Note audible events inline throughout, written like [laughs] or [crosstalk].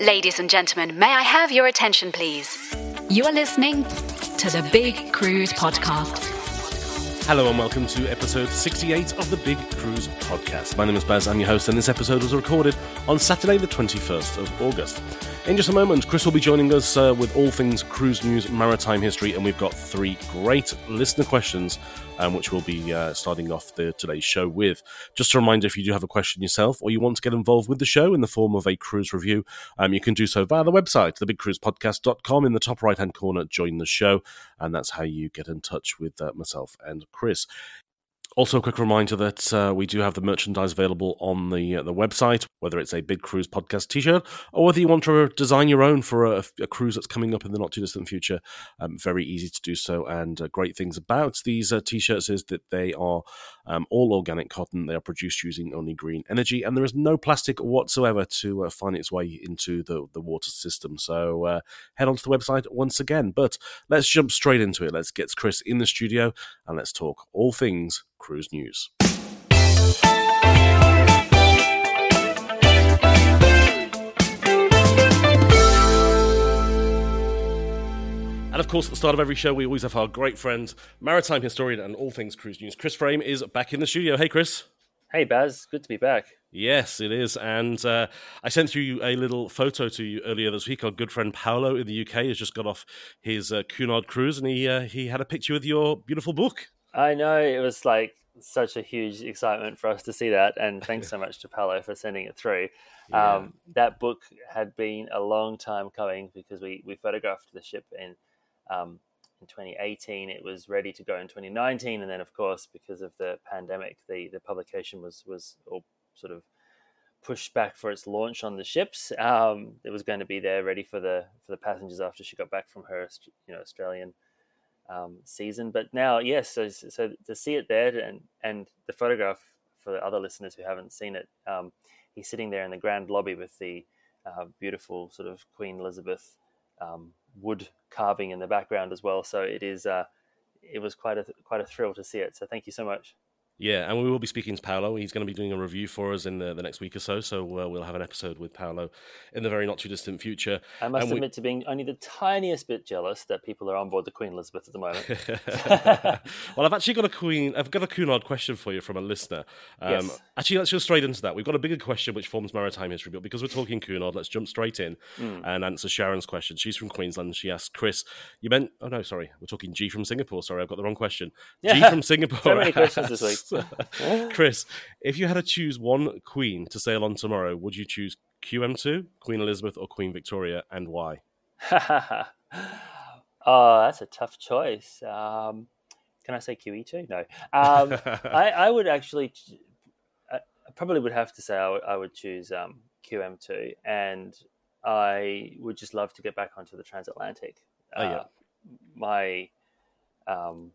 Ladies and gentlemen, may I have your attention, please? You are listening to the Big Cruise Podcast. Hello and welcome to episode 68 of the Big Cruise Podcast. My name is Baz, I'm your host, and this episode was recorded on Saturday, the 21st of August. In just a moment, Chris will be joining us uh, with all things cruise news, maritime history, and we've got three great listener questions, um, which we'll be uh, starting off the, today's show with. Just a reminder if you do have a question yourself or you want to get involved with the show in the form of a cruise review, um, you can do so via the website, thebigcruisepodcast.com. In the top right hand corner, join the show, and that's how you get in touch with uh, myself and Chris. Also, a quick reminder that uh, we do have the merchandise available on the uh, the website, whether it's a Big Cruise podcast T-shirt or whether you want to design your own for a, a cruise that's coming up in the not too distant future. Um, very easy to do so, and uh, great things about these uh, T-shirts is that they are um, all organic cotton. They are produced using only green energy, and there is no plastic whatsoever to uh, find its way into the the water system. So uh, head onto the website once again. But let's jump straight into it. Let's get Chris in the studio and let's talk all things cruise news. And of course, at the start of every show, we always have our great friend, maritime historian and all things cruise news, Chris Frame, is back in the studio. Hey, Chris. Hey, Baz. Good to be back. Yes, it is. And uh, I sent you a little photo to you earlier this week. Our good friend Paolo in the UK has just got off his uh, Cunard cruise and he, uh, he had a picture with your beautiful book. I know. It was like such a huge excitement for us to see that. And thanks so much to Paolo for sending it through. [laughs] Yeah. Um, that book had been a long time coming because we, we photographed the ship in um, in 2018. It was ready to go in 2019, and then of course because of the pandemic, the the publication was was all sort of pushed back for its launch on the ships. Um, it was going to be there ready for the for the passengers after she got back from her you know Australian um, season. But now, yes, so, so to see it there and and the photograph for the other listeners who haven't seen it, um, he's sitting there in the grand lobby with the uh, beautiful sort of Queen Elizabeth um, wood carving in the background as well. So it is uh, it was quite a quite a thrill to see it. So thank you so much. Yeah, and we will be speaking to Paolo. He's going to be doing a review for us in the, the next week or so. So uh, we'll have an episode with Paolo in the very not too distant future. I must And we- admit to being only the tiniest bit jealous that people are on board the Queen Elizabeth at the moment. [laughs] well, I've actually got a Queen. I've got a Cunard question for you from a listener. Um, Yes. Actually, let's go straight into that. We've got a bigger question which forms maritime history, but because we're talking Cunard, let's jump straight in Mm. and answer Sharon's question. She's from Queensland. She asked Chris, "You meant? Oh no, sorry, we're talking G from Singapore. Sorry, I've got the wrong question. [laughs] G Yeah. from Singapore. So many questions this [laughs] [laughs] Chris, if you had to choose one Queen to sail on tomorrow, would you choose QM2, Queen Elizabeth, or Queen Victoria, and why? [laughs] oh, that's a tough choice. Um, can I say QE2? No. Um, [laughs] I, I would actually, I I probably would have to say I would, I would choose um, QM2, and I would just love to get back onto the transatlantic. Oh, yeah. Uh, my, um,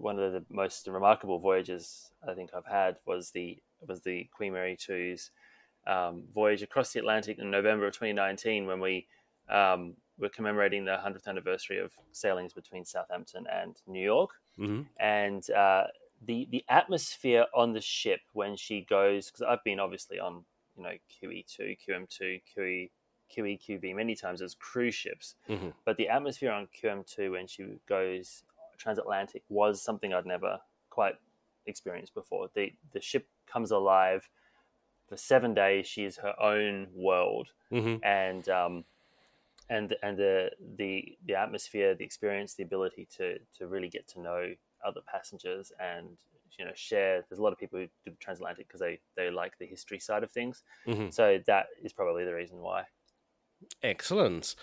one of the most remarkable voyages I think I've had was the was the Queen Mary 2's um, voyage across the Atlantic in November of 2019 when we um, were commemorating the 100th anniversary of sailings between Southampton and New York. Mm-hmm. And uh, the the atmosphere on the ship when she goes because I've been obviously on you know QE2, QM2, QE QE QV many times as cruise ships, Mm-hmm. but the atmosphere on QM2 when she goes transatlantic was something I'd never quite experienced before. The the ship comes alive for seven days. She is her own world, Mm-hmm. and um, and and the the the atmosphere, the experience, the ability to to really get to know other passengers and you know share. There's a lot of people who do transatlantic because they they like the history side of things. Mhm. So that is probably the reason why. Excellent.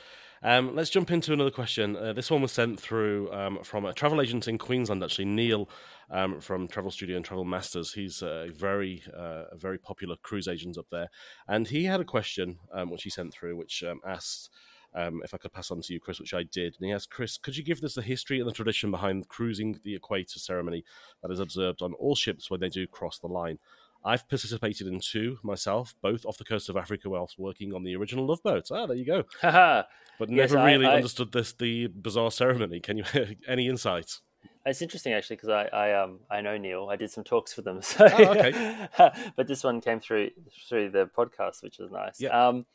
Um, let's jump into another question. Uh, this one was sent through um, from a travel agent in Queensland, actually, Neil um, from Travel Studio and Travel Masters. He's a very, uh, a very popular cruise agent up there, and he had a question um, which he sent through, which um, asked um, if I could pass on to you, Chris, which I did. And he asked, Chris, could you give us the history and the tradition behind cruising the equator ceremony that is observed on all ships when they do cross the line? I've participated in two myself, both off the coast of Africa whilst working on the original Love Boat. Ah, there you go. [laughs] But Yes, never I- really I- understood this the bizarre ceremony. Can you [laughs] any insight? It's interesting actually because I, I um I know Neil. I did some talks for them. [laughs] So Oh, okay. but this one came through through the podcast, which was nice. Yeah. Um,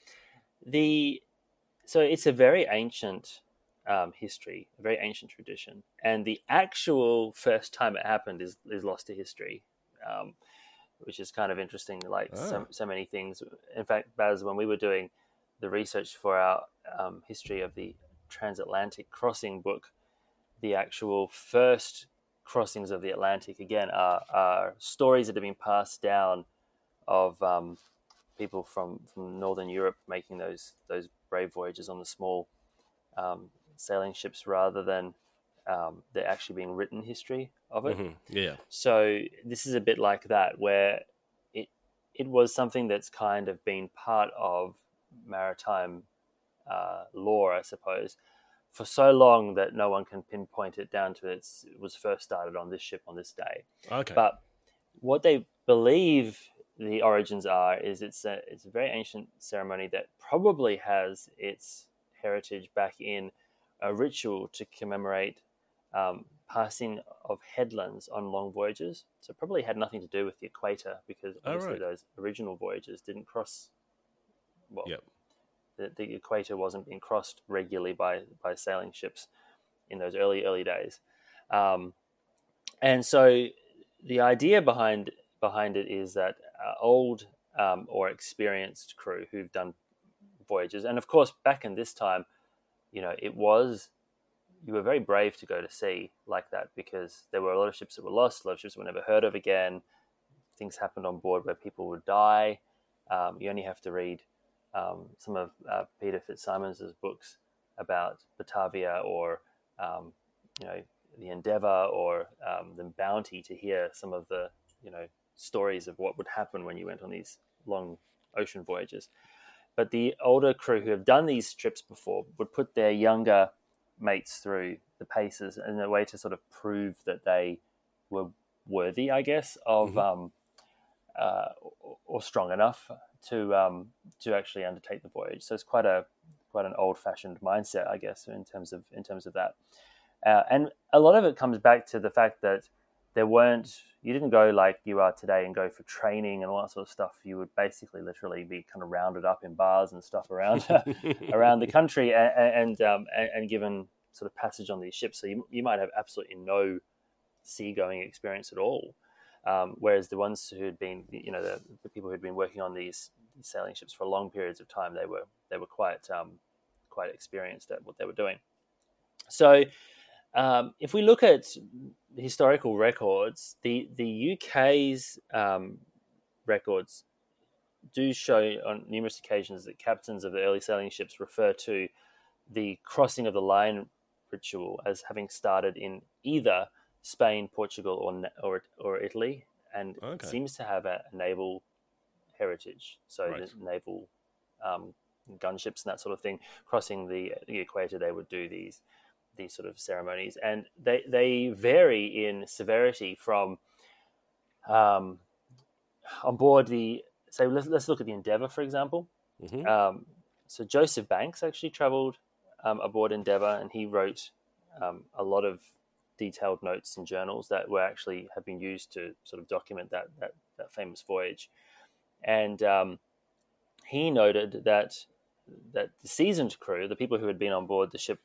the so it's a very ancient um, history, a very ancient tradition, and the actual first time it happened is is lost to history, um, which is kind of interesting. Like so, Ah. so many things. In fact, Baz, when we were doing the research for our um, history of the transatlantic crossing book, the actual first crossings of the Atlantic again are, are stories that have been passed down of um, people from, from northern Europe making those those brave voyages on the small um, sailing ships rather than um, there actually being written history of it. Mhm. Yeah. So this is a bit like that, where it it was something that's kind of been part of maritime uh, lore, I suppose, for so long that no one can pinpoint it down to its it was first started on this ship on this day. Okay. But what they believe the origins are is it's a it's a very ancient ceremony that probably has its heritage back in a ritual to commemorate um, passing of headlands on long voyages. So probably had nothing to do with the equator because Oh, obviously right. those original voyages didn't cross. Well, Yep. the, the equator wasn't being crossed regularly by by sailing ships in those early early days, um, and so the idea behind behind it is that uh, old um, or experienced crew who've done voyages, and of course back in this time, you know, it was you were very brave to go to sea like that because there were a lot of ships that were lost, a lot of ships that were never heard of again. Things happened on board where people would die. Um, you only have to read um, some of uh, Peter Fitzsimons' books about Batavia or um, you know the Endeavour or um, the Bounty to hear some of the you know stories of what would happen when you went on these long ocean voyages. But the older crew who have done these trips before would put their younger mates through the paces in a way to sort of prove that they were worthy, I guess, of um, uh, or- or strong enough to um, to actually undertake the voyage. So it's quite a quite an old fashioned mindset, I guess, in terms of in terms of that. Uh, and a lot of it comes back to the fact that there weren't you didn't go like you are today and go for training and all that sort of stuff. You would basically literally be kind of rounded up in bars and stuff around [laughs] around the country and and, um, and given sort of passage on these ships. So you you might have absolutely no seagoing experience at all. Um, whereas the ones who had been, you know, the, the people who had been working on these, these sailing ships for long periods of time, they were they were quite um, quite experienced at what they were doing. So, um, if we look at historical records, the the UK's um, records do show on numerous occasions that captains of the early sailing ships refer to the crossing of the line ritual as having started in either Spain, Portugal, or or, or Italy, and Okay. seems to have a, naval heritage. So Right. the naval um, gunships and that sort of thing crossing the, the equator, they would do these these sort of ceremonies, and they they vary in severity from um, on board the. So let's let's look at the Endeavour for example. Mhm. Um, so Joseph Banks actually travelled um, aboard Endeavour, and he wrote um, a lot of detailed notes and journals that were actually have been used to sort of document that that, that famous voyage. And um, he noted that that the seasoned crew, the people who had been on board the ship,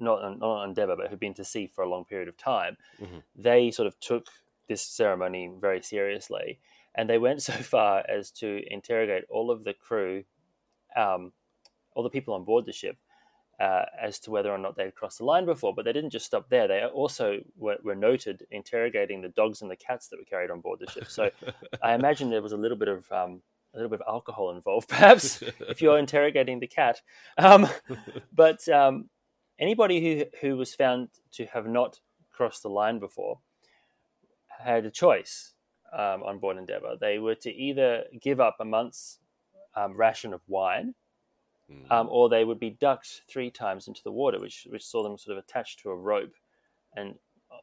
not on, not on Endeavour, but who'd been to sea for a long period of time, Mhm. they sort of took this ceremony very seriously, and they went [laughs] so far as to interrogate all of the crew, um, all the people on board the ship, uh, as to whether or not they'd crossed the line before. But they didn't just stop there; they also were, were noted interrogating the dogs and the cats that were carried on board the ship. So [laughs] I imagine there was a little bit of um, a little bit of alcohol involved, [laughs] perhaps, if you're interrogating the cat. Um, but um, anybody who who was found to have not crossed the line before had a choice um, on board Endeavour. They were to either give up a month's um, ration of wine, um, or they would be ducked three times into the water, which which saw them sort of attached to a rope and uh,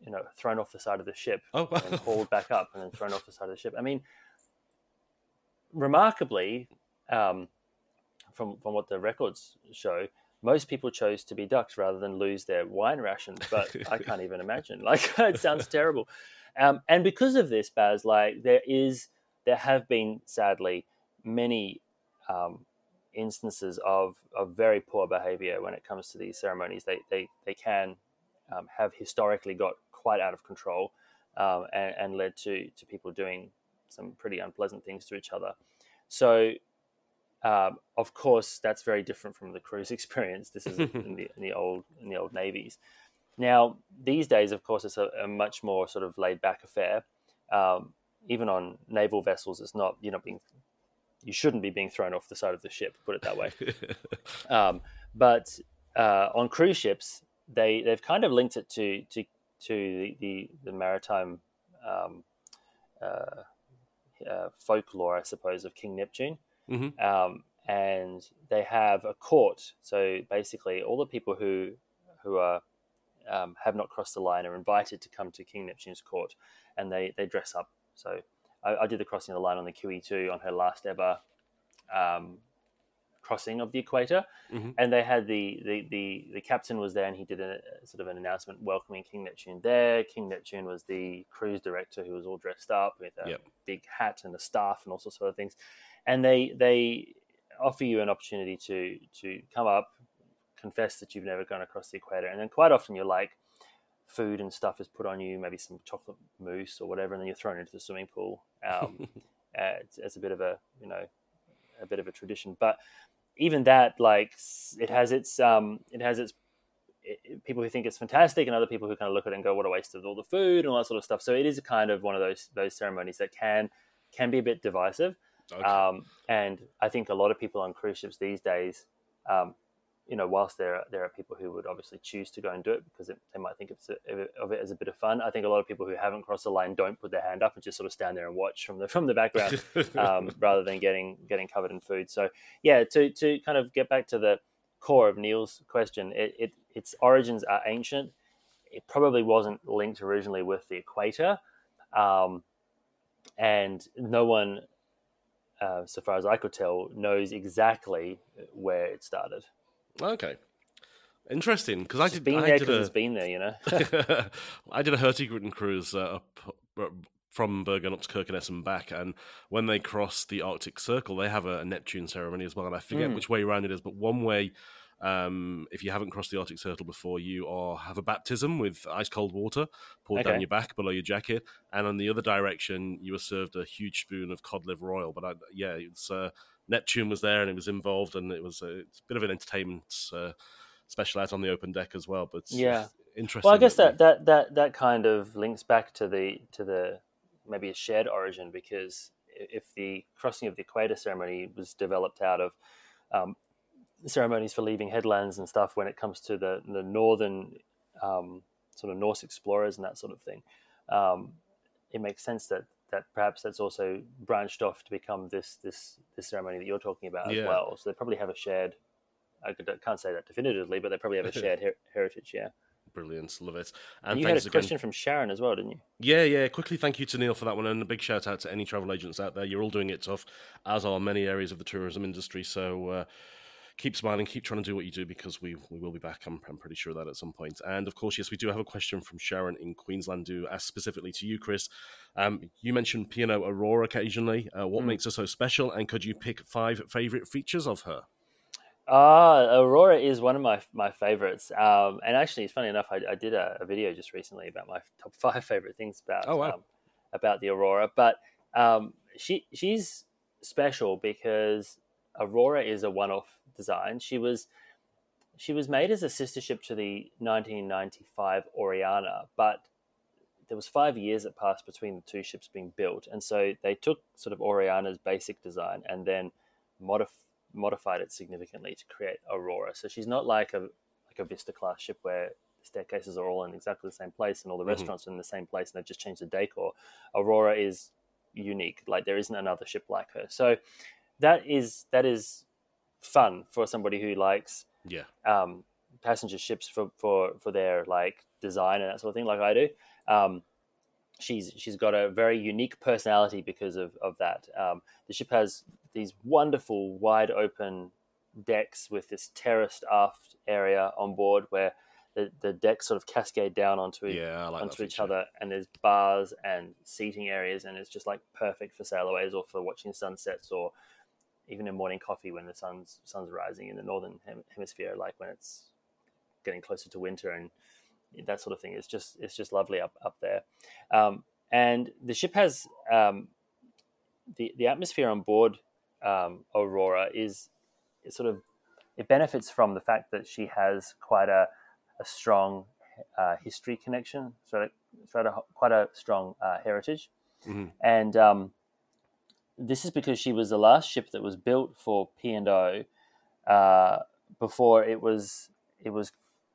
you know thrown off the side of the ship Oh, and hauled back up and then thrown off the side of the ship. I mean, remarkably, um, from from what the records show, most people chose to be ducked rather than lose their wine rations. But I [laughs] can't even imagine. [laughs] Like it sounds terrible. Um, and because of this, Baz, like there is, there have been sadly many um, instances of, of very poor behavior when it comes to these ceremonies. They they they can um, have historically got quite out of control um, and, and led to to people doing some pretty unpleasant things to each other. So, um, of course, that's very different from the cruise [laughs] experience. This is [laughs] in the, in the old in the old navies. Now, these days, of course, it's a, a much more sort of laid back affair. Um, even on naval vessels, it's not you're not being you shouldn't be being thrown off the side of the ship. Put it that way. [laughs] um, but uh, on cruise ships, they they've kind of linked it to to to the the, the maritime um, uh, uh, folklore, I suppose, of King Neptune. Mhm. Um, and they have a court. So basically, all the people who who are um, have not crossed the line are invited to come to King Neptune's court, and they they dress up. So I, I did the crossing of the line on the QE2 on her last ever um, crossing of the equator, Mhm. and they had the, the the the captain was there, and he did a, sort of an announcement welcoming King Neptune there. King Neptune was the cruise director who was all dressed up with a Yep. big hat and a staff and all sorts of other things, and they they offer you an opportunity to to come up, confess that you've never gone across the equator, and then quite often you're like, food and stuff is put on you, maybe some chocolate mousse or whatever, and then you're thrown into the swimming pool. Um, [laughs] as, as a bit of a you know a bit of a tradition, but even that like it has its um it has its it, it- people who think it's fantastic and other people who kind of look at it and go what a waste of all the food and all that sort of stuff. So it is kind of one of those those ceremonies that can can be a bit divisive Okay. um, and I think a lot of people on cruise ships these days, um, you know, whilst there are, there are people who would obviously choose to go and do it because it, they might think it's a, of it as a bit of fun. I think a lot of people who haven't crossed the line don't put their hand up and just sort of stand there and watch from the from the background [laughs] um, rather than getting getting covered in food. So yeah, to to kind of get back to the core of Neil's question, it, it its origins are ancient. It probably wasn't linked originally with the equator, um, and no one uh, so far as I could tell, knows exactly where it started. okay. Interesting, because I It's did. been I there because a, it's been there, you know. [laughs] I did a Hurtigruten cruise uh, up from Bergen up to Kirkenes and back, and when they cross the Arctic Circle, they have a, a Neptune ceremony as well. And I forget Mm. which way around it is, but one way, um, if you haven't crossed the Arctic Circle before, you are have a baptism with ice cold water poured down your back below your jacket, and on the other direction, you were served a huge spoon of cod liver oil. But I, yeah, it's uh, Neptune was there and it was involved, and it was a, it's a bit of an entertainment. Uh, Special out on the open deck as well, but Yeah. interesting. well, I guess that that, that that that kind of links back to the to the maybe a shared origin because if the crossing of the equator ceremony was developed out of um, ceremonies for leaving headlands and stuff when it comes to the the northern um, sort of Norse explorers and that sort of thing, um, it makes sense that that perhaps that's also branched off to become this this this ceremony that you're talking about Yeah. as well. So they probably have a shared I can't say that definitively, but they probably have a shared [laughs] her- heritage. Yeah. Brilliant, love it. And, and you had a question from Sharon as well, didn't you? Yeah, yeah. Quickly, thank you to Neil for that one, and a big shout out to any travel agents out there. You're all doing it tough, as are many areas of the tourism industry. So uh, keep smiling, keep trying to do what you do because we we will be back. I'm, I'm pretty sure that at some point. And of course, yes, we do have a question from Sharon in Queensland, who asked specifically to you, Chris. Um, you mentioned P&O Aurora occasionally. Uh, what mm. makes her so special, and could you pick five favourite features of her? Uh, Aurora is one of my my favorites. Um, and actually, it's funny enough, I, I did a, a, video just recently about my [laughs] top five favorite things about oh, wow. um, about the Aurora. But um, she she's special because Aurora is a one off design. She was she was made as a sister ship to the 1995 Oriana, but there was five years that passed between the two ships being built, and so they took sort of Oriana's basic design and then modified modified it significantly to create Aurora. So she's not like a like a Vista class ship where the staircases are all in exactly the same place and all the mm-hmm. restaurants are in the same place and they've just changed the decor. Aurora is unique. Like there isn't another ship like her. So that is that is fun for somebody who likes yeah um, passenger ships for, for for their like design and that sort of thing like I do. Um, she's she's got a very unique personality because of of that. Um, the ship has these wonderful wide open decks with this terraced aft area on board where the, the decks sort of cascade down onto yeah, like onto each other and there's bars and seating areas and it's just like perfect for sailaways or for watching sunsets or even in morning coffee when the sun's sun's rising in the northern hemisphere like when it's getting closer to winter and that sort of thing. It's just it's just lovely up up there. Um, and the ship has um, the the atmosphere on board um, Aurora is, sort of it benefits from the fact that she has quite a, a strong uh, history connection, so quite a, quite a strong uh, heritage, mm-hmm. and um, this is because she was the last ship that was built for P and O uh, before it was it was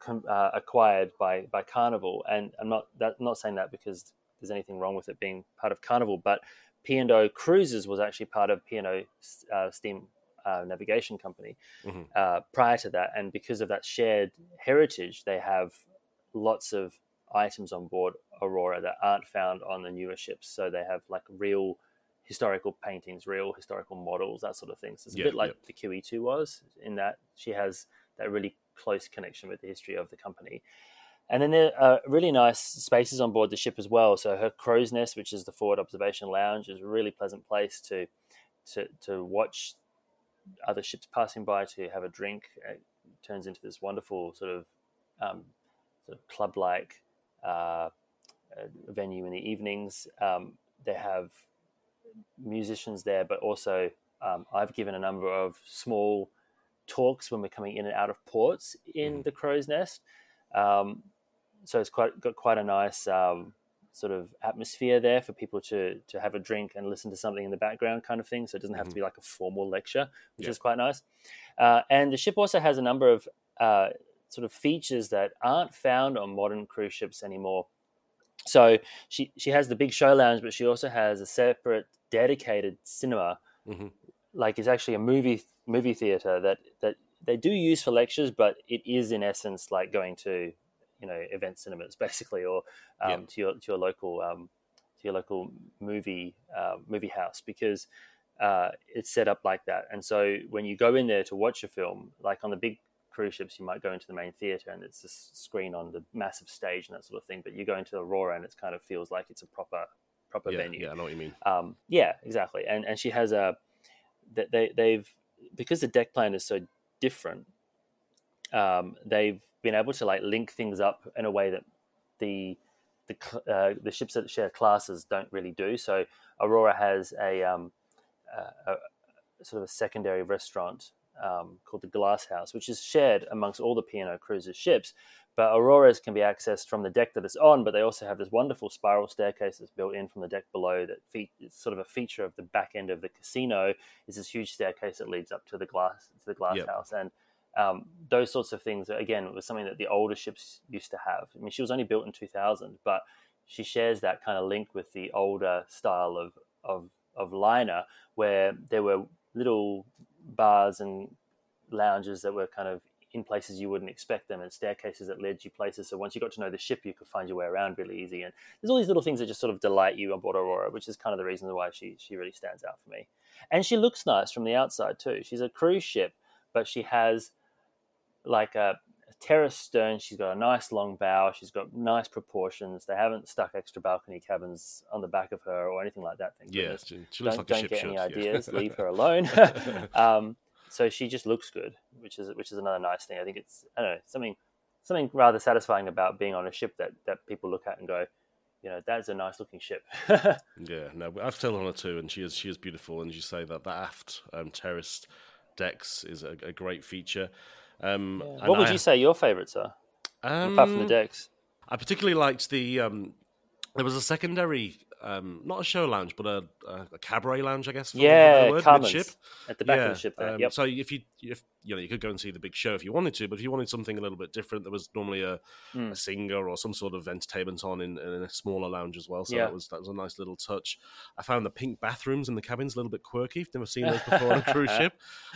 uh, acquired by by Carnival. And I'm not that, not saying that because there's anything wrong with it being part of Carnival, but P&O Cruises was actually part of P&O uh, Steam uh, Navigation Company mm-hmm. uh, prior to that, and because of that shared heritage, they have lots of items on board Aurora that aren't found on the newer ships. So they have like real historical paintings, real historical models, that sort of thing. So it's a yeah, bit like yeah. the QE2 was in that she has that really close connection with the history of the company. And then there are really nice spaces on board the ship as well. So her crow's nest, which is the forward observation lounge, is a really pleasant place to to, to watch other ships passing by to have a drink. It turns into this wonderful sort of um, sort of club like uh, venue in the evenings. Um, they have musicians there, but also um, I've given a number of small talks when we're coming in and out of ports in mm-hmm. the crow's nest. Um, so it's quite got quite a nice um, sort of atmosphere there for people to to have a drink and listen to something in the background, kind of thing. So it doesn't have mm-hmm. to be like a formal lecture, which yeah. is quite nice. Uh, and the ship also has a number of uh, sort of features that aren't found on modern cruise ships anymore. So she she has the big show lounge, but she also has a separate dedicated cinema. Mm-hmm. Like it's actually a movie movie theater that that they do use for lectures, but it is in essence like going to you know event cinemas [laughs] basically, or um, yeah. to your to your local um, to your local movie uh, movie house because uh, it's set up like that. And so when you go in there to watch a film, like on the big cruise ships, you might go into the main theater and it's a screen on the massive stage and that sort of thing. But you go into Aurora and it kind of feels like it's a proper proper yeah, venue. Yeah, I know what you mean. Um, yeah, exactly. And and she has a that they they've because the deck plan is so different, um, they've been able to like link things up in a way that the the uh, the ships that share classes don't really do. So Aurora has a, um, a, a sort of a secondary restaurant um, called the Glass House, which is shared amongst all the P&O Cruises ships. But Auroras can be accessed from the deck that it's on, but they also have this wonderful spiral staircase that's built in from the deck below. That fe- it's sort of a feature of the back end of the casino. Is this huge staircase that leads up to the glass to the glass yep. house, and um, those sorts of things. Again, was something that the older ships used to have. I mean, she was only built in 2000, but she shares that kind of link with the older style of of, of liner, where there were little bars and lounges that were kind of in places you wouldn't expect them and staircases that led you places. So once you got to know the ship, you could find your way around really easy. And there's all these little things that just sort of delight you on board Aurora, which is kind of the reason why she she really stands out for me. And she looks nice from the outside too. She's a cruise ship, but she has like a, terrace stern. She's got a nice long bow. She's got nice proportions. They haven't stuck extra balcony cabins on the back of her or anything like that. Thank Yeah, she, she looks don't like a don't ship get any yeah. ideas. Leave her [laughs] alone. [laughs] um, so she just looks good, which is which is another nice thing. I think it's I don't know something something rather satisfying about being on a ship that that people look at and go, you know, that's a nice looking ship. [laughs] Yeah, no, I've sailed on her too, and she is she is beautiful. And you say that the aft um, terraced decks is a, a great feature. Um, and what would I- you say your favourites are, Um, apart from the decks? I particularly liked the. Um, there was a secondary, um, not a show lounge, but a, a, a cabaret lounge, I guess. for want of a Yeah, word, Carmen's midship. at the back of the ship. There. um, yep. So if you if you know you could go and see the big show if you wanted to, but if you wanted something a little bit different, there was normally a, Mm. a singer or some sort of entertainment on in, in a smaller lounge as well. So Yeah. that was that was a nice little touch. I found the pink bathrooms in the cabins a little bit quirky. Never seen those [laughs] before on a cruise ship.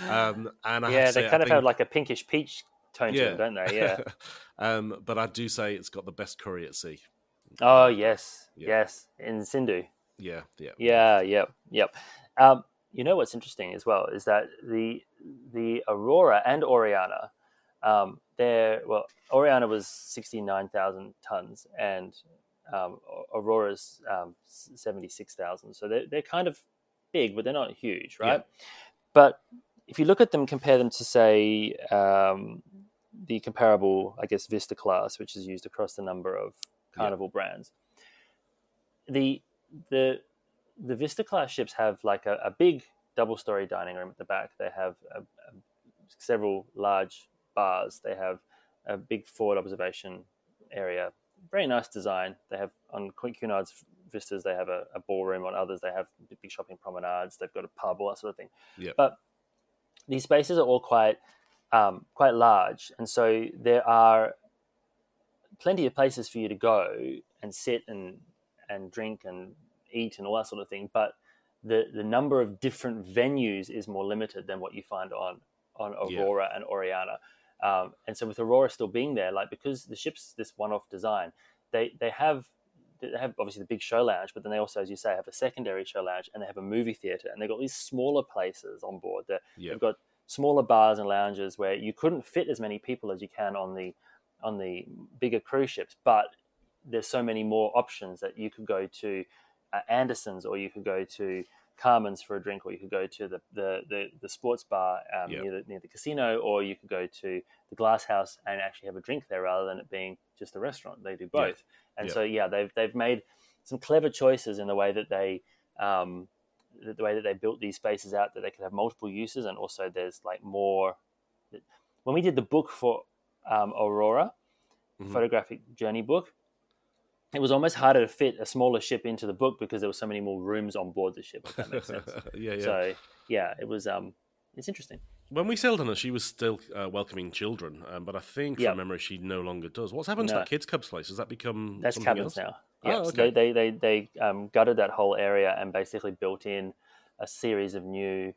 Um, and I yeah, to say, they I kind of think- have like a pinkish peach tone to them, don't they? Yeah. [laughs] um, but I do say it's got the best curry at sea. Oh yes, yes, in Sindhu. Yeah, yeah, Yeah, yep, yep. Um, you know what's interesting as well is that the the Aurora and Oriana, um, they're well, Oriana was sixty nine thousand tons, and um, Aurora's um, seventy six thousand. So they're they're kind of big, but they're not huge, right? But if you look at them, compare them to say um, the comparable, I guess, Vista class, which is used across the number of Carnival brands. The the the Vista class ships have like a, a big double story dining room at the back. They have a, a, several large bars. They have a big forward observation area. Very nice design. They have on Queen Cunard's Vistas. They have a, a ballroom. On others, they have big shopping promenades. They've got a pub, all that sort of thing. Yeah. But these spaces are all quite um, quite large, and so there are plenty of places for you to go and sit and and drink and eat and all that sort of thing. But the the number of different venues is more limited than what you find on on Yeah. Aurora and Oriana. Um, and so with Aurora still being there, like because the ship's this one-off design, they they have they have obviously the big show lounge, but then they also, as you say, have a secondary show lounge and they have a movie theater, and they've got these smaller places on board. That Yeah. they've got smaller bars and lounges where you couldn't fit as many people as you can on the on the bigger cruise ships, but there's so many more options that you could go to uh, Anderson's or you could go to Carmen's for a drink, or you could go to the the, the, the sports bar um, Yeah. near the near the casino, or you could go to the Glass House and actually have a drink there rather than it being just a restaurant. They do both, and Yeah. so yeah, they've they've made some clever choices in the way that they um, the way that they built these spaces out that they could have multiple uses, and also there's like more. When we did the book for um, Aurora, Mhm. photographic journey book, it was almost harder to fit a smaller ship into the book because there were so many more rooms on board the ship. If that makes sense. [laughs] yeah, yeah. So yeah, it was um, it's interesting. When we sailed on her, she was still uh, welcoming children, um, but I think Yep. from memory she no longer does. What's happened to No. that kids' clubs place? Has that become That's cabins else? now. Oh, Yeah, so okay. they they they, they um, gutted that whole area and basically built in a series of new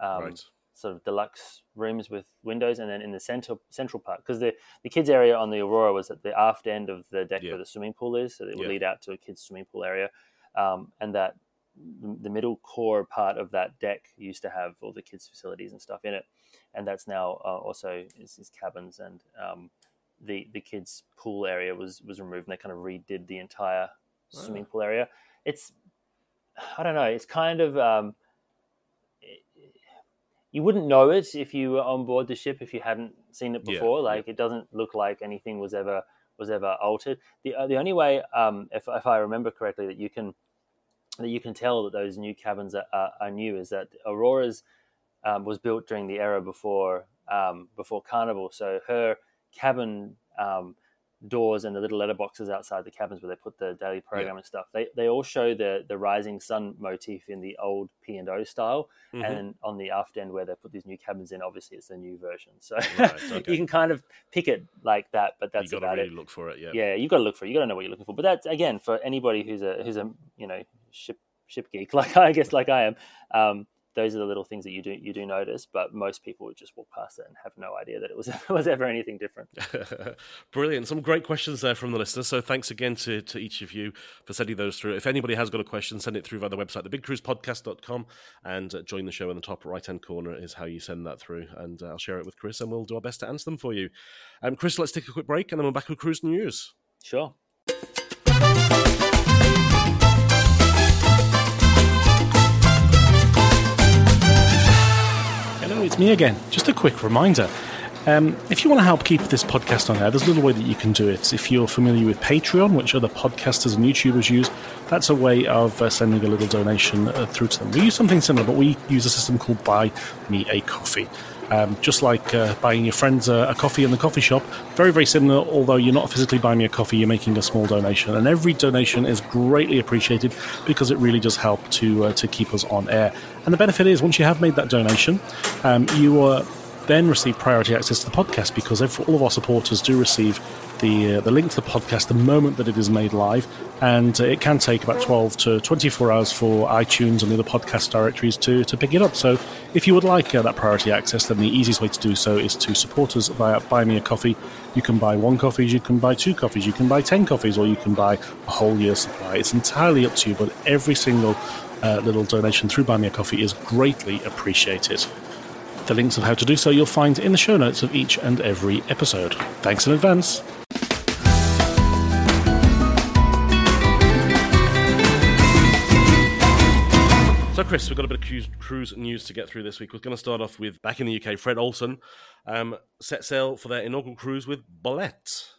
um, right. Sort of deluxe rooms with windows, and then in the central central part, because the the kids area on the Aurora was at the aft end of the deck Yeah. where the swimming pool is, so it would Yeah. lead out to a kids swimming pool area, um, and that the the middle core part of that deck used to have all the kids facilities and stuff in it, and that's now uh, also is, is cabins and um, the the kids pool area was was removed and they kind of redid the entire swimming pool area. It's I don't know. It's kind of um, you wouldn't know it if you were on board the ship if you hadn't seen it before. yeah. Like it doesn't look like anything was ever was ever altered. The uh, the only way, um, if if I remember correctly, that you can that you can tell that those new cabins are, are, are new is that Aurora's um, was built during the era before um, before Carnival. So her cabin um, doors and the little letterboxes outside the cabins where they put the daily program and stuff. They they all show the the rising sun motif in the old P and O style, Mhm. and on the aft end where they put these new cabins in, obviously it's the new version. So Right, okay. [laughs] you can kind of pick it like that, but that's you got about to really it. look for it. Yeah. Yeah, you got to look for it. You got to know what you're looking for. But that's again for anybody who's a who's a you know ship ship geek [laughs] like I guess like I am. Um, those are the little things that you do you do notice, but most people would just walk past it and have no idea that it was [laughs] was ever anything different. [laughs] Brilliant! Some great questions there from the listeners. So thanks again to, to each of you for sending those through. If anybody has got a question, send it through via the website, thebigcruisepodcast.com, and uh, join the show in the top right hand corner is how you send that through, and uh, I'll share it with Chris, and we'll do our best to answer them for you. Um, Chris, let's take a quick break, and then we're back with cruise news. Sure. It's me again. Just a quick reminder. Um, if you want to help keep this podcast on air, there's a little way that you can do it. If you're familiar with Patreon, which other podcasters and YouTubers use, that's a way of uh, sending a little donation uh, through to them. We use something similar, but we use a system called Buy Me a Coffee. Um, just like uh, buying your friends a, a, coffee in the coffee shop, very, very similar, although you're not physically buying me a coffee, you're making a small donation. And every donation is greatly appreciated because it really does help to, uh, to keep us on air. And the benefit is, once you have made that donation, um, you are then receive priority access to the podcast because every, all of our supporters do receive the uh, the link to the podcast the moment that it is made live, and uh, it can take about 12 to 24 hours for iTunes and the other podcast directories to, to pick it up. So, if you would like uh, that priority access, then the easiest way to do so is to support us via Buy Me a Coffee. You can buy one coffee, you can buy two coffees, you can buy 10 coffees, or you can buy a whole year's supply. It's entirely up to you, but every single uh, little donation through Buy Me a Coffee is greatly appreciated. The links of how to do so you'll find in the show notes of each and every episode. Thanks in advance. So, Chris, we've got a bit of cruise, cruise, news to get through this week. We're going to start off with back in the UK, Fred Olsen um, set sail for their inaugural cruise with Bolette.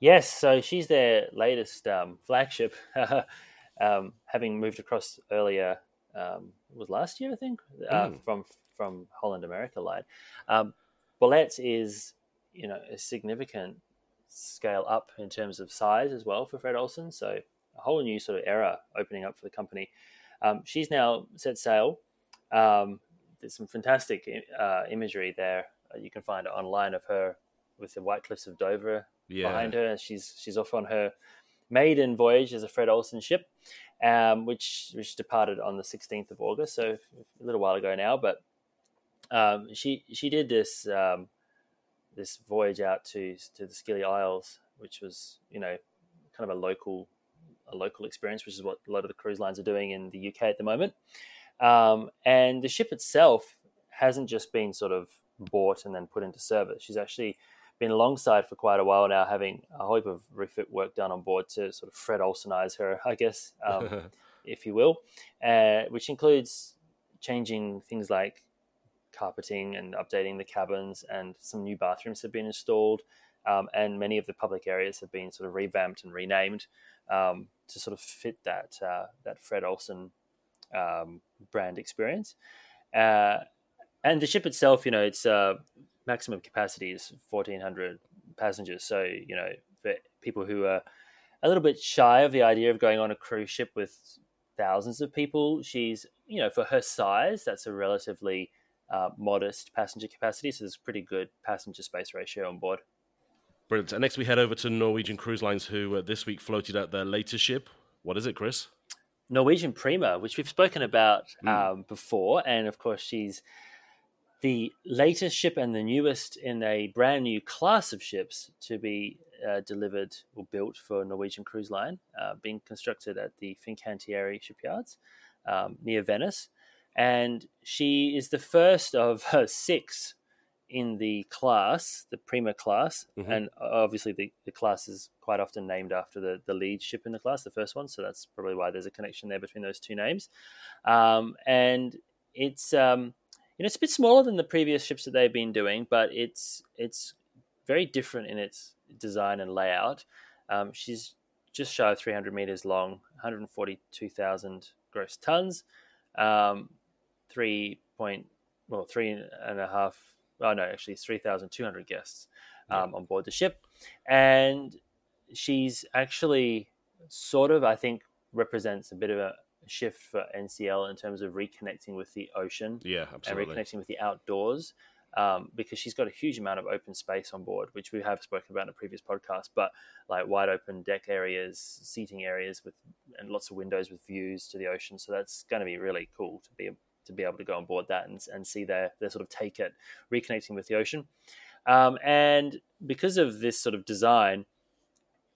Yes, so she's their latest um, flagship, [laughs] um, having moved across earlier. Um, was last year, I think, uh, mm. from from Holland America line. Um, Bolette is, you know, a significant scale up in terms of size as well for Fred Olsen. So a whole new sort of era opening up for the company. Um, she's now set sail. Um, there's some fantastic uh, imagery there. Uh, you can find it online of her with the White Cliffs of Dover yeah. behind her. She's she's off on her maiden voyage as a Fred Olsen ship, um, which which departed on the 16th of August, so a little while ago now. But um, she she did this um, this voyage out to to the Scilly Isles, which was you know kind of a local a local experience, which is what a lot of the cruise lines are doing in the UK at the moment. Um, and the ship itself hasn't just been sort of bought and then put into service. She's actually been alongside for quite a while now, having a whole heap of refit work done on board to sort of Fred Olsenize her, I guess, um, [laughs] if you will, uh, which includes changing things like carpeting and updating the cabins, and some new bathrooms have been installed. Um, and many of the public areas have been sort of revamped and renamed um, to sort of fit that uh, that Fred Olsen um, brand experience. Uh, and the ship itself, you know, its uh, maximum capacity is fourteen hundred passengers. So you know, for people who are a little bit shy of the idea of going on a cruise ship with thousands of people, she's you know, for her size, that's a relatively uh, modest passenger capacity, so there's pretty good passenger space ratio on board. Brilliant. And next we head over to Norwegian Cruise Lines, who uh, this week floated out their latest ship. What is it, Chris? Norwegian Prima, which we've spoken about mm. um, before, and of course she's the latest ship and the newest in a brand new class of ships to be uh, delivered or built for Norwegian Cruise Line, uh, being constructed at the Fincantieri shipyards um, near Venice and she is the first of her six in the class, the Prima class, mm-hmm. and obviously the, the class is quite often named after the, the lead ship in the class, the first one. So that's probably why there's a connection there between those two names. Um, and it's um, you know it's a bit smaller than the previous ships that they've been doing, but it's it's very different in its design and layout. Um, she's just shy of 300 meters long, 142,000 gross tons. Um, three point well three and a half oh no actually 3200 guests um, on board the ship and she's actually sort of i think represents a bit of a shift for ncl in terms of reconnecting with the ocean yeah absolutely. and reconnecting with the outdoors um, because she's got a huge amount of open space on board, which we have spoken about in a previous podcast. But like wide open deck areas, seating areas with and lots of windows with views to the ocean. So that's going to be really cool to be to be able to go on board that and, and see their their sort of take at reconnecting with the ocean. Um, and because of this sort of design,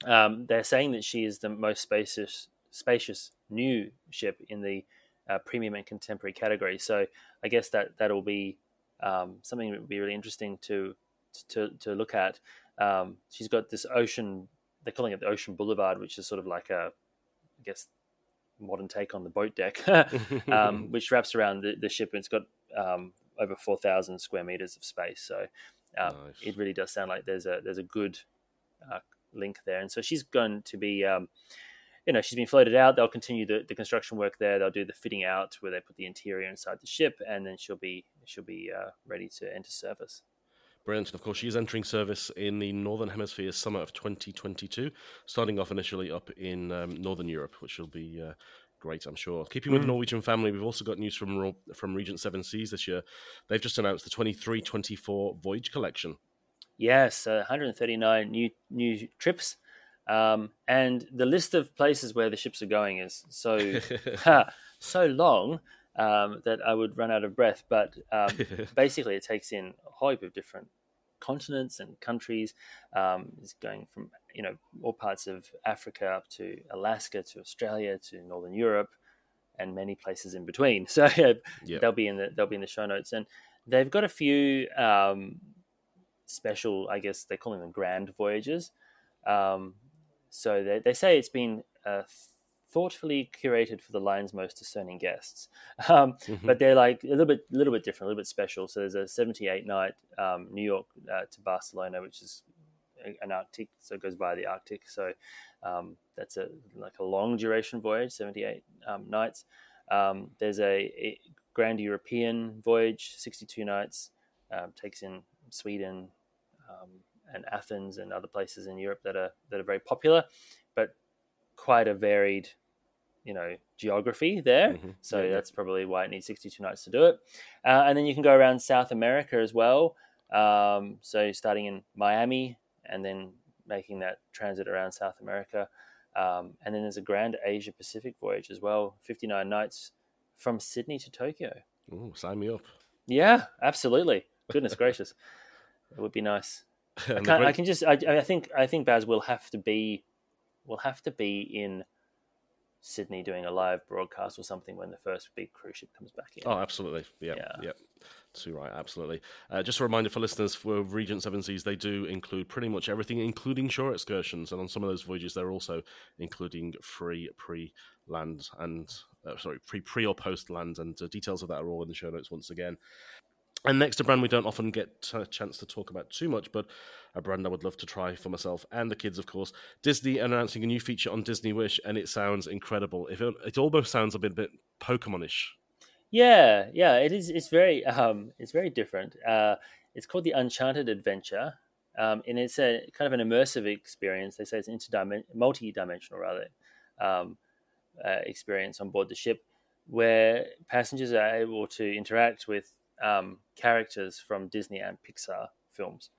um, they're saying that she is the most spacious spacious new ship in the uh, premium and contemporary category. So I guess that that'll be um, something that would be really interesting to to to look at. Um, she's got this ocean. They're calling it the Ocean Boulevard, which is sort of like a, I guess, modern take on the boat deck, [laughs] [laughs] um, which wraps around the, the ship. And it's got um, over four thousand square meters of space. So um, nice. it really does sound like there's a there's a good uh, link there. And so she's going to be um, you know, she's been floated out. They'll continue the, the construction work there. They'll do the fitting out where they put the interior inside the ship, and then she'll be she'll be uh, ready to enter service. Brilliant. And of course, she is entering service in the Northern Hemisphere summer of 2022, starting off initially up in um, Northern Europe, which will be uh, great, I'm sure. Keeping with mm. Norwegian family, we've also got news from from Regent Seven Seas this year. They've just announced the 23-24 voyage collection. Yes, uh, 139 new new trips um, and the list of places where the ships are going is so [laughs] [laughs] so long um, that I would run out of breath. But um, [laughs] basically, it takes in a whole heap of different continents and countries. Um, it's going from you know all parts of Africa up to Alaska to Australia to Northern Europe and many places in between. [laughs] So yeah, yep. they'll be in the they'll be in the show notes, and they've got a few um, special. I guess they're calling them grand voyages. Um, so they, they say it's been thoughtfully curated for the line's most discerning guests. [laughs] Um, mm-hmm. But they're like a little bit, a little bit different, a little bit special. So there's a 78 night um, New York uh, to Barcelona, which is an Arctic, so it goes by the Arctic. So um, that's a like a long duration voyage, 78 um, nights. Um, there's a, a, Grand European voyage, 62 nights, um, takes in Sweden, um, and Athens and other places in Europe that are that are very popular, but quite a varied, you know, geography there. Mm-hmm. So yeah, that's yeah. probably why it needs 62 nights to do it. Uh, and then you can go around South America as well. Um, so starting in Miami and then making that transit around South America. Um, and then there's a grand Asia Pacific voyage as well, 59 nights from Sydney to Tokyo. Oh, sign me up. Yeah, absolutely. Goodness [laughs] gracious. It would be nice. [laughs] I, can, I can just I, I think I think Baz will have to be will have to be in Sydney doing a live broadcast or something when the first big cruise ship comes back in. Oh, absolutely. Yeah. Yeah. Yep. Too right. Absolutely. Uh, just a reminder for listeners for Regent Seven Seas, they do include pretty much everything, including shore excursions. And on some of those voyages, they're also including free pre land and, uh, sorry, free pre or post land. And uh, details of that are all in the show notes once again. And next, a brand we don't often get a chance to talk about too much, but a brand I would love to try for myself and the kids, of course. Disney announcing a new feature on Disney Wish, and it sounds incredible. If it, it almost sounds a bit, bit Pokemonish. Yeah, yeah, it is. It's very, um, it's very different. Uh, it's called the Uncharted Adventure, um, and it's a kind of an immersive experience. They say it's interdimensional, multi-dimensional rather, um, uh, experience on board the ship, where passengers are able to interact with um, characters from Disney and Pixar films.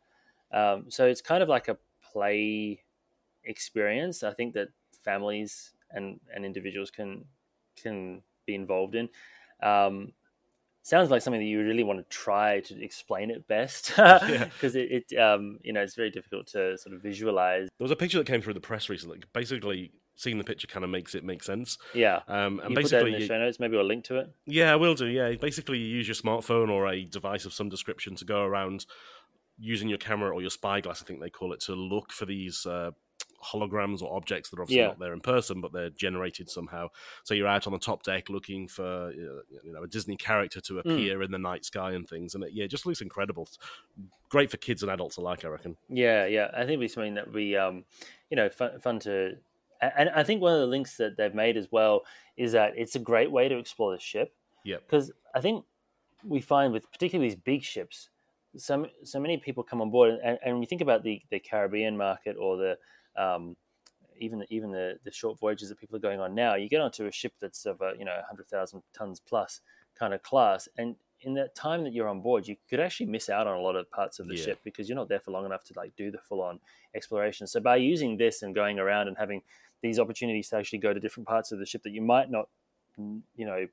Um, so it's kind of like a play experience. I think that families and, and individuals can can be involved in. Um, sounds like something that you really want to try to explain it best [laughs] [laughs] because it, it um, you know it's very difficult to sort of visualize. There was a picture that came through the press recently. Basically, seeing the picture kind of makes it make sense. Yeah. Um, and you basically, put that in the show notes. Maybe we'll link to it. Yeah, I will do. Yeah, basically, you use your smartphone or a device of some description to go around using your camera or your spyglass, I think they call it, to look for these uh, holograms or objects that are obviously yeah. not there in person, but they're generated somehow. So you're out on the top deck looking for you know a Disney character to hmm. appear mm. in the night sky and things, and it, yeah, it just looks incredible. Great for kids and adults alike, I reckon. Yeah, yeah, I think it'd be something that we, um, you know, fun, fun to. And I think one of the links that they've made as well is that it's a great way to explore the ship. Yeah. Because I think we find with particularly these big ships, so so many people come on board, and, and when you think about the the Caribbean market or the um, even the, even the, the short voyages that people are going on now, you get onto a ship that's of a you know 100,000 tons plus kind of class, and in that time that you're on board, you could actually miss out on a lot of parts of the yeah. ship because you're not there for long enough to like do the full on exploration. So by using this and going around and having these opportunities to actually go to different parts of the ship that you might not, you know,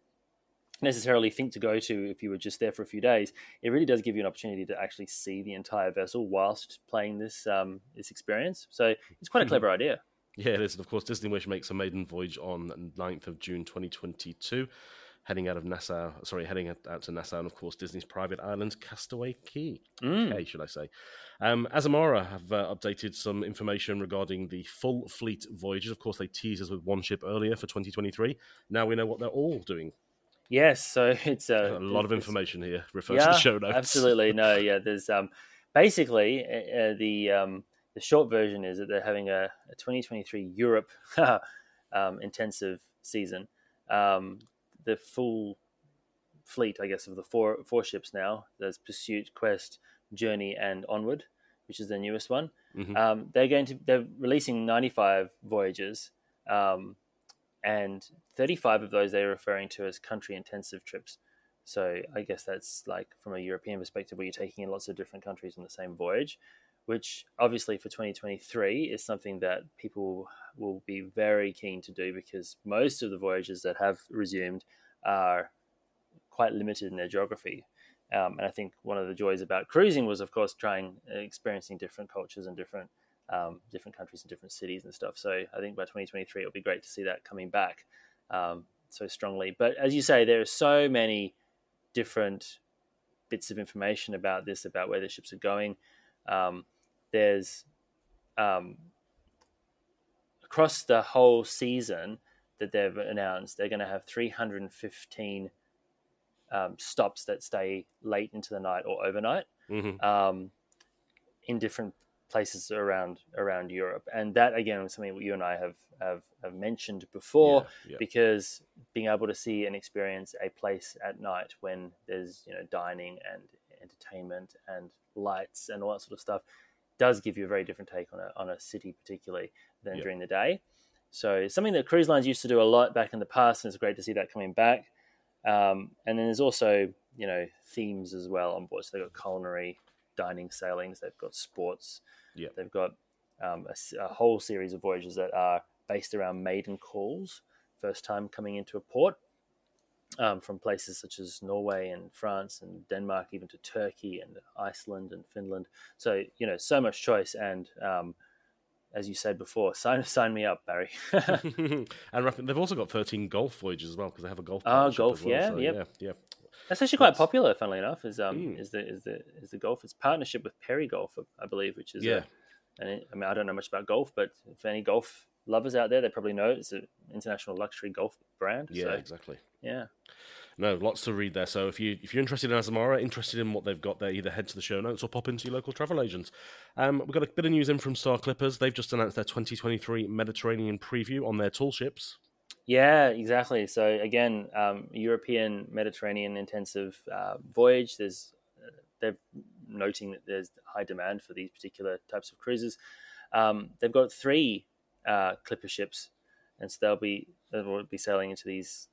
necessarily think to go to if you were just there for a few days. It really does give you an opportunity to actually see the entire vessel whilst playing this um, this experience. So it's quite a clever idea. Yeah, it is. And of course, Disney Wish makes a maiden voyage on 9th of June 2022, heading out of Nassau. Sorry, heading out to Nassau, and of course, Disney's private island, Castaway Cay, Mm. Should I say? Um, Azamara have uh, updated some information regarding the full fleet voyages. Of course, they teased us with one ship earlier for 2023. Now we know what they're all doing. Yes, so [laughs] it's uh, A lot of information here. Refer yeah, to the show notes. absolutely. No, [laughs] yeah. There's um, basically uh, uh, the um, the short version is that they're having a, a 2023 Europe [laughs] um, intensive season. Um, the full fleet, I guess, of the four four ships now. There's Pursuit, Quest, Journey, and Onward, which is the newest one. Mhm. Um, they're going to they're releasing 95 voyages, um, and 35 of those they're referring to as country intensive trips. So I guess that's like from a European perspective, where you're taking in lots of different countries on the same voyage, which obviously for 2023 is something that people will be very keen to do because most of the voyages that have resumed are quite limited in their geography. Um, and I think one of the joys about cruising was, of course, trying uh, experiencing different cultures and different um, different countries and different cities and stuff. So I think by 2023 it'll be great to see that coming back um, so strongly. But as you say, there are so many different bits of information about this, about where the ships are going. Um, there's um, across the whole season that they've announced, they're going to have 315 um, stops that stay late into the night or overnight Mhm. um, in different places around around Europe, and that again was something you and I have have, have mentioned before, Yeah, yeah. because being able to see and experience a place at night when there's you know dining and entertainment and lights and all that sort of stuff does give you a very different take on a on a city, particularly than Yeah. during the day. So something that cruise lines used to do a lot back in the past, and it's great to see that coming back. Um, and then there's also you know themes as well on board. So they've got culinary, dining, sailings. They've got sports. Yeah. They've got um, a, a whole series of voyages that are based around maiden calls, first time coming into a port. Um, from places such as Norway and France and Denmark, even to Turkey and Iceland and Finland. So you know, so much choice, and um, as you said before, [laughs] sign sign me up, Barry. [laughs] [laughs] and they've also got 13 golf voyages as well because they have a golf. Oh, partnership golf, well, yeah, so, yep. yeah, yeah. That's actually quite That's- popular, funnily enough. Is um Mm. is the is the is the golf? It's partnership with Perry Golf, I believe, which is Yeah. A, and I mean, I don't know much about golf, but if any golf lovers out there, they probably know it's an international luxury golf brand. Yeah, so, exactly. yeah. No, lots to read there. So if you if you're interested in Azamara, interested in what they've got there, either head to the show notes or pop into your local travel agents. Um, we've got a bit of news in from Star Clippers. They've just announced their 2023 Mediterranean preview on their tall ships. Yeah, exactly. So again, um, European Mediterranean intensive uh, voyage. There's uh, they're noting that there's high demand for these particular types of cruises. Um, they've got three uh, clipper ships, and so they'll be they'll be sailing into these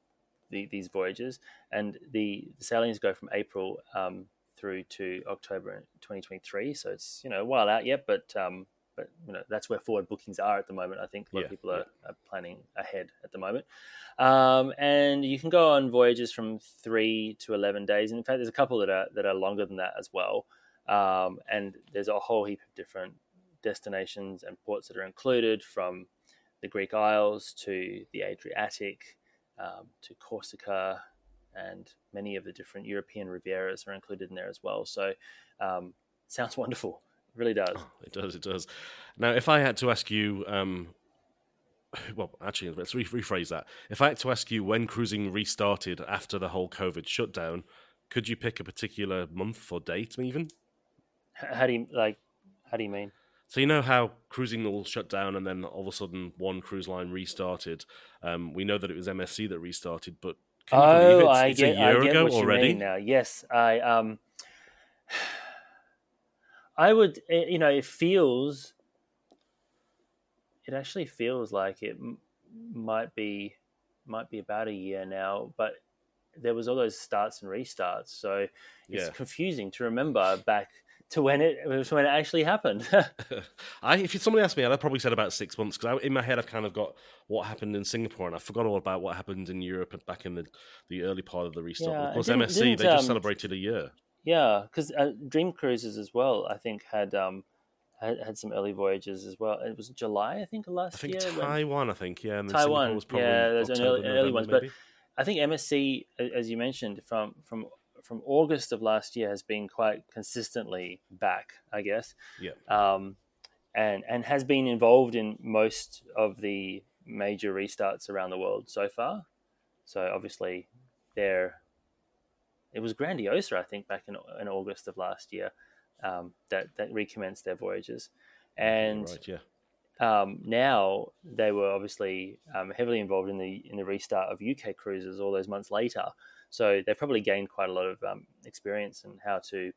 the, these voyages, and the, the sailings go from April um, through to October 2023. So it's you know a while out yet, but um, but you know that's where forward bookings are at the moment. I think a lot Yeah, of people are, are planning ahead at the moment, um, and you can go on voyages from three to eleven days. And In fact, there's a couple that are that are longer than that as well. Um, and there's a whole heap of different destinations and ports that are included, from the Greek Isles to the Adriatic um, to Corsica, and many of the different European Rivieras are included in there as well. So, um, sounds [laughs] wonderful. It really does. It does, it does. Now, if I had to ask you, um, [sighs] well, actually, let's re- rephrase that. If I had to ask you when cruising restarted after the whole COVID shutdown, could you pick a particular month or date, even? How do you like? How do you mean? So you know how cruising all shut down, and then all of a sudden one cruise line restarted. Um, we know that it was MSC that restarted, but can you believe oh, it's, I it's get, a year I get ago what already? you mean now. Yes, I um, I would. eh, You know, it feels. It actually feels like it m- might be, might be about a year now, but there was all those starts and restarts, so it's Yeah. confusing to remember back to when it when it actually happened. [laughs] I, if somebody asked me, I'd probably said about six months because in my head I've kind of got what happened in Singapore and I forgot all about what happened in Europe back in the, the early part of the restart. Yeah, of course, didn't- MSC didn't, they just um, celebrated a year. yeah, because uh, Dream Cruises as well, I think had um had, had some early voyages as well. It was July, I think, last year. I think year. when- Taiwan. I think yeah, and Taiwan, Singapore was probably yeah, there's October, early, early November, ones, maybe. but I think MSC, as you mentioned, from from from August of last year has been quite consistently back, I guess, yeah, um, and and has been involved in most of the major restarts around the world so far. So obviously, they're it was Grandiosa, I think, back in, in August of last year um, that that recommenced their voyages, and right, yeah. um, now they were obviously um, heavily involved in the in the restart of UK cruises all those months later. So they've probably gained quite a lot of um, experience in how to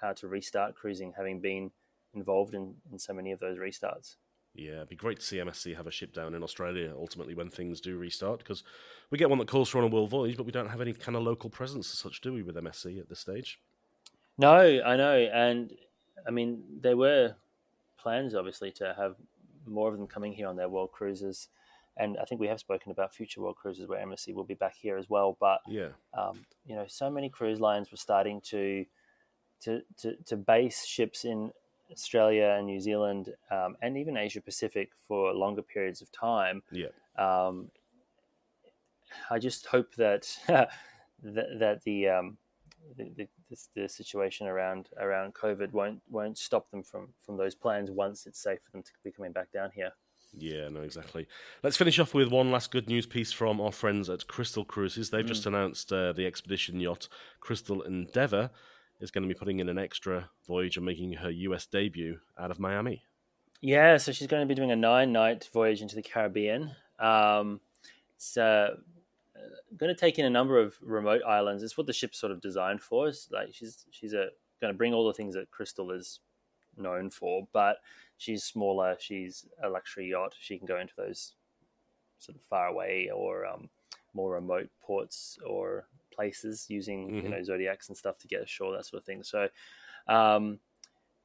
how to restart cruising, having been involved in, in so many of those restarts. Yeah, it'd be great to see MSC have a ship down in Australia ultimately when things do restart because we get one that calls for on a world voyage, but we don't have any kind of local presence as such, do we, with MSC at this stage? No, I know, and I mean there were plans obviously to have more of them coming here on their world cruises, and I think we have spoken about future world cruises where MSC will be back here as well. But Yeah, um, you know, so many cruise lines were starting to to to, to base ships in Australia and New Zealand um, and even Asia Pacific for longer periods of time. yeah, Um, I just hope that [laughs] that, that the, um, the, the the the situation around around COVID won't won't stop them from from those plans once it's safe for them to be coming back down here. Yeah, no, exactly. Let's finish off with one last good news piece from our friends at Crystal Cruises. They've just announced uh, the expedition yacht Crystal Endeavour is going to be putting in an extra voyage and making her US debut out of Miami. Yeah, so she's going to be doing a nine night voyage into the Caribbean. Um, it's uh, going to take in a number of remote islands. It's what the ship's sort of designed for. It's like she's she's a, going to bring all the things that Crystal is known for, but she's smaller. She's a luxury yacht. She can go into those sort of far away or um, more remote ports or places using you Mhm. know zodiacs and stuff to get ashore, that sort of thing. So um,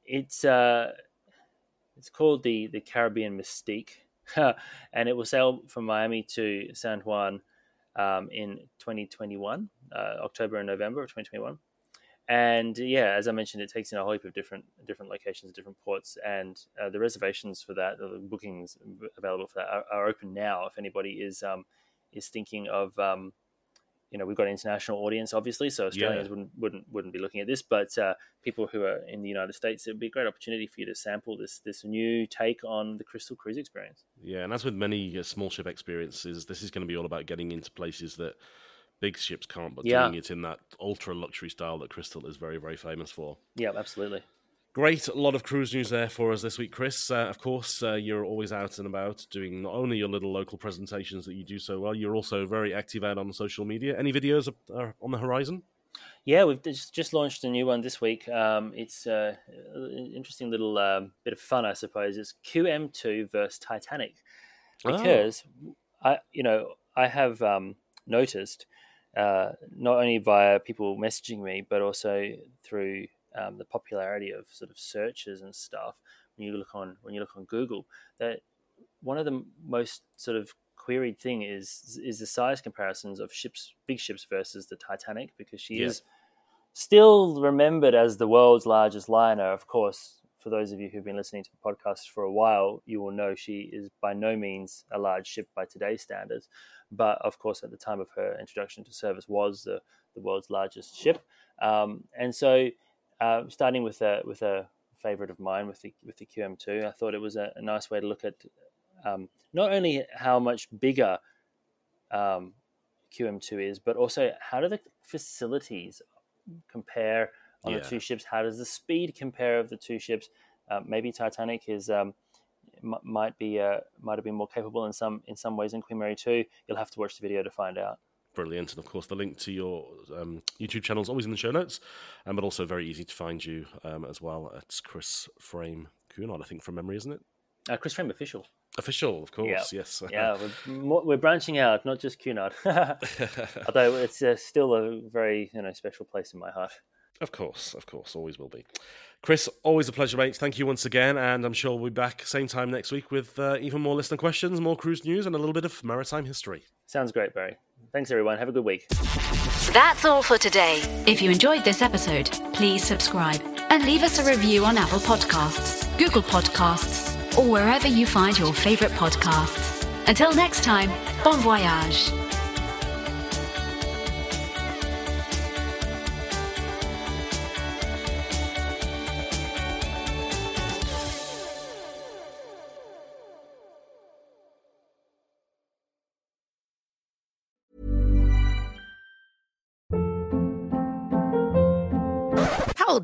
it's uh, it's called the the Caribbean Mystique, [laughs] and it will sail from Miami to San Juan um, in 2021, uh, October and November of 2021. And yeah, as I mentioned, it takes in a whole heap of different different locations, different ports, and uh, the reservations for that, the bookings available for that, are, are open now. If anybody is um, is thinking of um, you know, we've got an international audience, obviously, so Australians Yeah. wouldn't wouldn't wouldn't be looking at this, but uh, people who are in the United States, it would be a great opportunity for you to sample this this new take on the Crystal Cruise experience. Yeah, and as with many uh, small ship experiences, this is going to be all about getting into places that big ships can't, but Yeah. doing it in that ultra luxury style that Crystal is very, very famous for. Yeah, absolutely. Great, a lot of cruise news there for us this week, Chris. Uh, of course, uh, you're always out and about doing not only your little local presentations that you do so well, you're also very active out on social media. Any videos are on the horizon? Yeah, we've just launched a new one this week. Um, it's uh, an interesting little um, bit of fun, I suppose. It's QM2 versus Titanic, Oh. because I, you know, I have um, noticed uh, not only via people messaging me, but also through um, the popularity of sort of searches and stuff. When you look on when you look on Google, that one of the most sort of queried thing is is the size comparisons of ships, big ships versus the Titanic, because she Yeah. is still remembered as the world's largest liner. Of course, for those of you who've been listening to the podcast for a while, you will know she is by no means a large ship by today's standards. But of course, at the time of her introduction to service, was the, the world's largest ship. Um, and so, uh, starting with a with a favorite of mine with the with the QM2, I thought it was a, a nice way to look at um, not only how much bigger um, QM2 is, but also how do the facilities compare on Yeah. the two ships? How does the speed compare of the two ships? Uh, maybe Titanic is um, m- might be uh, might have been more capable in some in some ways in Queen Mary 2. You'll have to watch the video to find out. Brilliant. And of course, the link to your um, YouTube channel is always in the show notes, um, but also very easy to find you um, as well. It's Chris Frame Cunard, I think, from memory, isn't it? Uh, Chris Frame official. Official, of course, yes. yeah, [laughs] we're, we're branching out, not just Cunard. [laughs] Although it's uh, still a very you know special place in my heart. Of course, of course, always will be. Chris, always a pleasure, mate. Thank you once again, and I'm sure we'll be back same time next week with uh, even more listener questions, more cruise news, and a little bit of maritime history. Sounds great, Barry. Thanks, everyone. Have a good week. That's all for today. If you enjoyed this episode, please subscribe and leave us a review on Apple Podcasts, Google Podcasts, or wherever you find your favorite podcasts. Until next time, bon voyage.